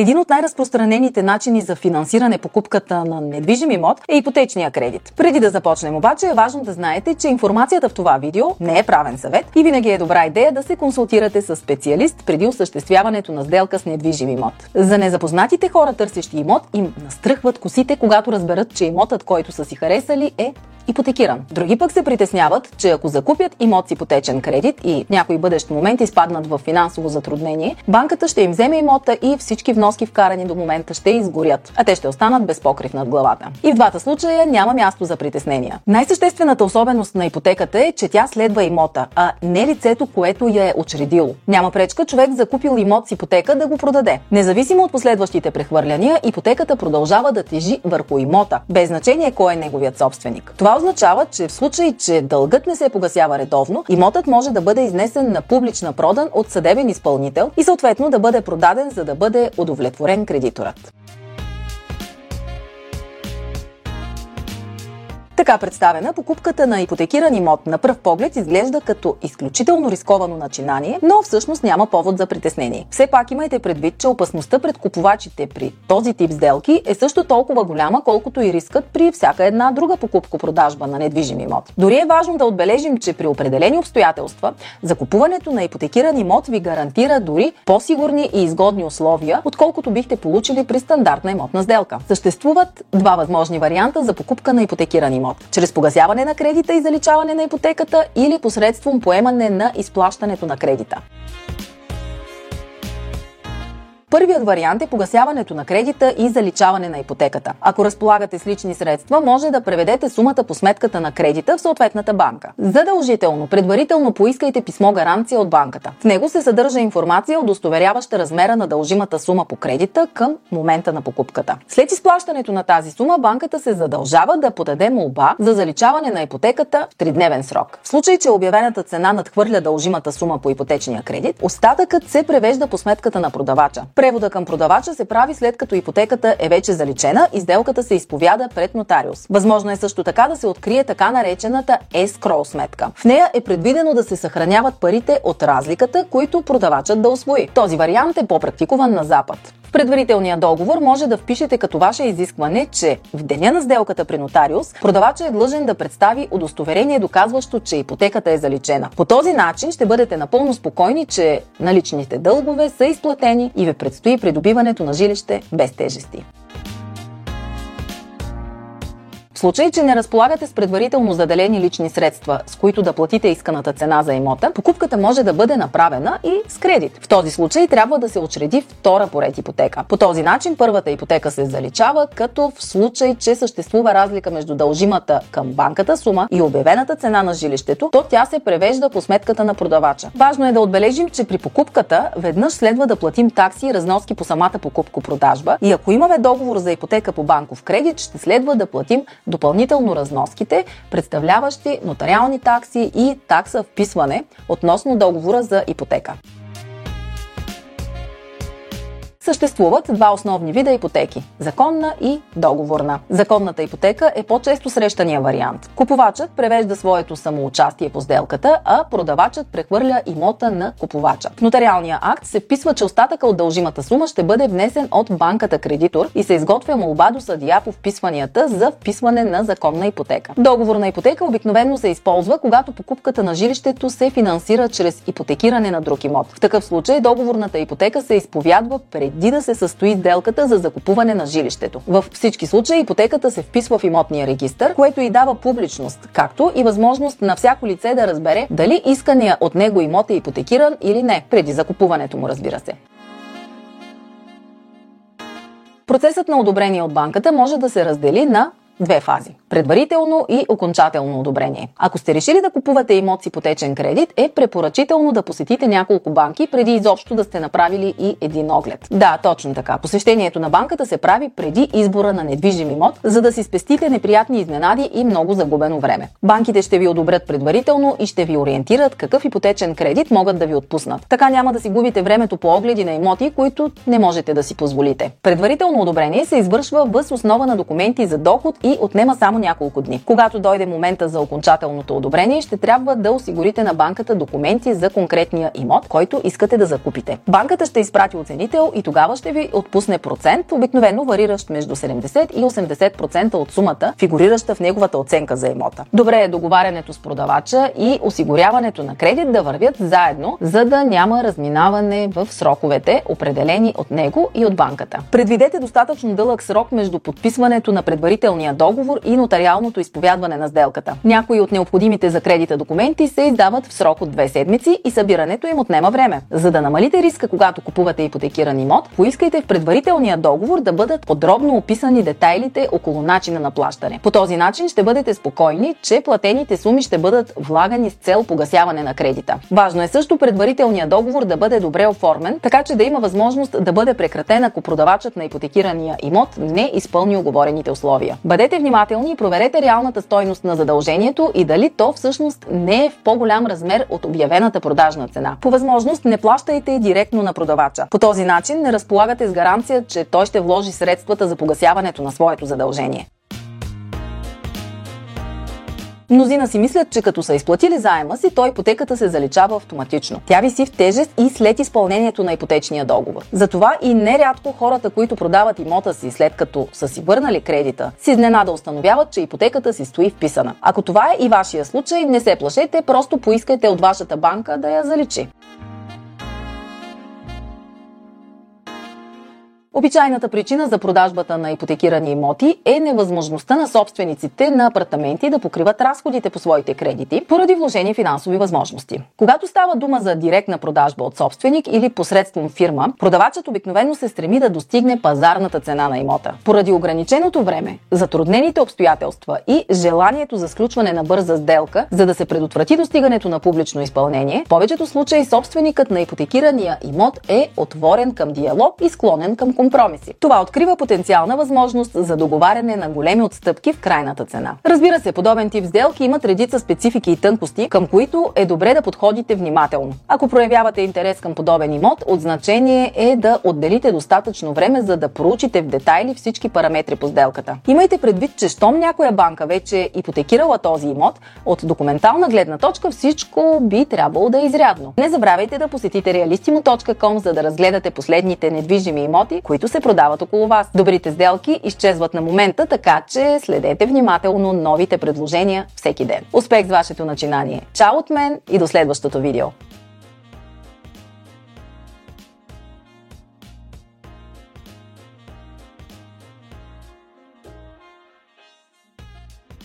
Един от най-разпространените начини за финансиране покупката на недвижим имот е ипотечния кредит. Преди да започнем обаче е важно да знаете, че информацията в това видео не е правен съвет и винаги е добра идея да се консултирате с специалист преди осъществяването на сделка с недвижим имот. За незапознатите хора, търсещи имот, им настръхват косите, когато разберат, че имотът, който са си харесали, е ипотекиран. Други пък се притесняват, че ако закупят имот с ипотечен кредит и в някой бъдещ момент изпаднат в финансово затруднение, банката ще им вземе имота и всички вноски вкарани до момента ще изгорят, а те ще останат без покрив над главата. И в двата случая няма място за притеснения. Най-съществената особеност на ипотеката е, че тя следва имота, а не лицето, което я е учредило. Няма пречка човек закупил имот с ипотека да го продаде. Независимо от последващите прехвърляния, ипотеката продължава да тежи върху имота, без значение кой е неговият собственик. Това означава, че в случай, че дългът не се погасява редовно, имотът може да бъде изнесен на публична продан от съдебен изпълнител и съответно да бъде продаден, за да бъде удовлетворен кредиторът. Така представена, покупката на ипотекиран имот на пръв поглед изглежда като изключително рисковано начинание, но всъщност няма повод за притеснение. Все пак имайте предвид, че опасността пред купувачите при този тип сделки е също толкова голяма, колкото и рискът при всяка една друга покупко-продажба на недвижим имот. Дори е важно да отбележим, че при определени обстоятелства закупуването на ипотекиран имот ви гарантира дори по-сигурни и изгодни условия, отколкото бихте получили при стандартна имотна сделка. Съществуват два възможни варианта за покупка на ипотекиран имот имот. Чрез погасяване на кредита и заличаване на ипотеката или посредством поемане на изплащането на кредита. Първият вариант е погасяването на кредита и заличаване на ипотеката. Ако разполагате с лични средства, може да преведете сумата по сметката на кредита в съответната банка. Задължително, предварително поискайте писмо гаранция от банката. В него се съдържа информация, удостоверяваща размера на дължимата сума по кредита към момента на покупката. След изплащането на тази сума, банката се задължава да подаде молба за заличаване на ипотеката в тридневен срок. В случай, че обявената цена надхвърля дължимата сума по ипотечния кредит, остатъкът се превежда по сметката на продавача. Превода към продавача се прави след като ипотеката е вече заличена и сделката се изповяда пред нотариус. Възможно е също така да се открие така наречената escrow сметка. В нея е предвидено да се съхраняват парите от разликата, които продавачът да освои. Този вариант е по-практикуван на Запад. В предварителния договор може да впишете като ваше изискване, че в деня на сделката при нотариус продавачът е длъжен да представи удостоверение, доказващо, че ипотеката е заличена. По този начин ще бъдете напълно спокойни, че наличните дългове са изплатени и ви предстои придобиването на жилище без тежести. В случай, че не разполагате с предварително заделени лични средства, с които да платите исканата цена за имота, покупката може да бъде направена и с кредит. В този случай трябва да се учреди втора поред ипотека. По този начин първата ипотека се заличава, като в случай, че съществува разлика между дължимата към банката сума и обявената цена на жилището, то тя се превежда по сметката на продавача. Важно е да отбележим, че при покупката веднъж следва да платим такси и разноски по самата покупко-продажба и ако имаме договор за ипотека по банков кредит, ще следва да платим допълнително разноските, представляващи нотариални такси и такса вписване относно договора за ипотека. Съществуват два основни вида ипотеки – законна и договорна. Законната ипотека е по-често срещания вариант. Купувачът превежда своето самоучастие по сделката, а продавачът прехвърля имота на купувача. В нотариалния акт се вписва, че остатъка от дължимата сума ще бъде внесен от банката кредитор и се изготвя молба до съдия по вписванията за вписване на законна ипотека. Договорна ипотека обикновено се използва, когато покупката на жилището се финансира чрез ипотекиране на друг имот. В такъв случай договорната ипотека се изповядва преди да се състои сделката за закупуване на жилището. В всички случаи ипотеката се вписва в имотния регистр, което и дава публичност, както и възможност на всяко лице да разбере дали искания от него имот е ипотекиран или не, преди закупуването му, разбира се. Процесът на одобрение от банката може да се раздели на две фази предварително и окончателно одобрение. Ако сте решили да купувате имот с ипотечен кредит, е препоръчително да посетите няколко банки преди изобщо да сте направили и един оглед. Да, точно така. Посещението на банката се прави преди избора на недвижим имот, за да си спестите неприятни изненади и много загубено време. Банките ще ви одобрят предварително и ще ви ориентират какъв ипотечен кредит могат да ви отпуснат. Така няма да си губите времето по огледи на имоти, които не можете да си позволите. Предварително одобрение се извършва въз основа на документи за доход имоти отнема само няколко дни. Когато дойде момента за окончателното одобрение, ще трябва да осигурите на банката документи за конкретния имот, който искате да закупите. Банката ще изпрати оценител и тогава ще ви отпусне процент, обикновено вариращ между 70 и 80% от сумата, фигурираща в неговата оценка за имота. Добре е договарянето с продавача и осигуряването на кредит да вървят заедно, за да няма разминаване в сроковете, определени от него и от банката. Предвидете достатъчно дълъг срок между подписването на предварителния договор и нотариалното изповядване на сделката. Някои от необходимите за кредита документи се издават в срок от две седмици и събирането им отнема време. За да намалите риска, когато купувате ипотекиран имот, поискайте в предварителния договор да бъдат подробно описани детайлите около начина на плащане. По този начин ще бъдете спокойни, че платените суми ще бъдат влагани с цел погасяване на кредита. Важно е също предварителният договор да бъде добре оформен, така че да има възможност да бъде прекратен, ако продавачът на ипотекирания имот не изпълни оговорените условия. Бъдете внимателни и проверете реалната стойност на задължението и дали то всъщност не е в по-голям размер от обявената продажна цена. По възможност не плащайте директно на продавача. По този начин не разполагате с гаранция, че той ще вложи средствата за погасяването на своето задължение. Мнозина си мислят, че като са изплатили заема си, то ипотеката се заличава автоматично. Тя виси в тежест и след изпълнението на ипотечния договор. Затова и нерядко хората, които продават имота си след като са си върнали кредита, си изненада установяват, че ипотеката си стои вписана. Ако това е и вашия случай, не се плашете, просто поискайте от вашата банка да я заличи. Обичайната причина за продажбата на ипотекирани имоти е невъзможността на собствениците на апартаменти да покриват разходите по своите кредити поради вложени финансови възможности. Когато става дума за директна продажба от собственик или посредством фирма, продавачът обикновено се стреми да достигне пазарната цена на имота. Поради ограниченото време, затруднените обстоятелства и желанието за сключване на бърза сделка, за да се предотврати достигането на публично изпълнение, в повечето случаи собственикът на ипотекирания имот е отворен към диалог и склонен към компромиси. Това открива потенциална възможност за договаряне на големи отстъпки в крайната цена. Разбира се, подобен тип сделки имат редица специфики и тънкости, към които е добре да подходите внимателно. Ако проявявате интерес към подобен имот, от значение е да отделите достатъчно време, за да проучите в детайли всички параметри по сделката. Имайте предвид, че щом някоя банка вече е ипотекирала този имот, от документална гледна точка всичко би трябвало да е изрядно. Не забравяйте да посетите realistimo.com, за да разгледате последните недвижими имоти, които се продават около вас. Добрите сделки изчезват на момента, така че следете внимателно новите предложения всеки ден. Успех с вашето начинание! Чао от мен и до следващото видео!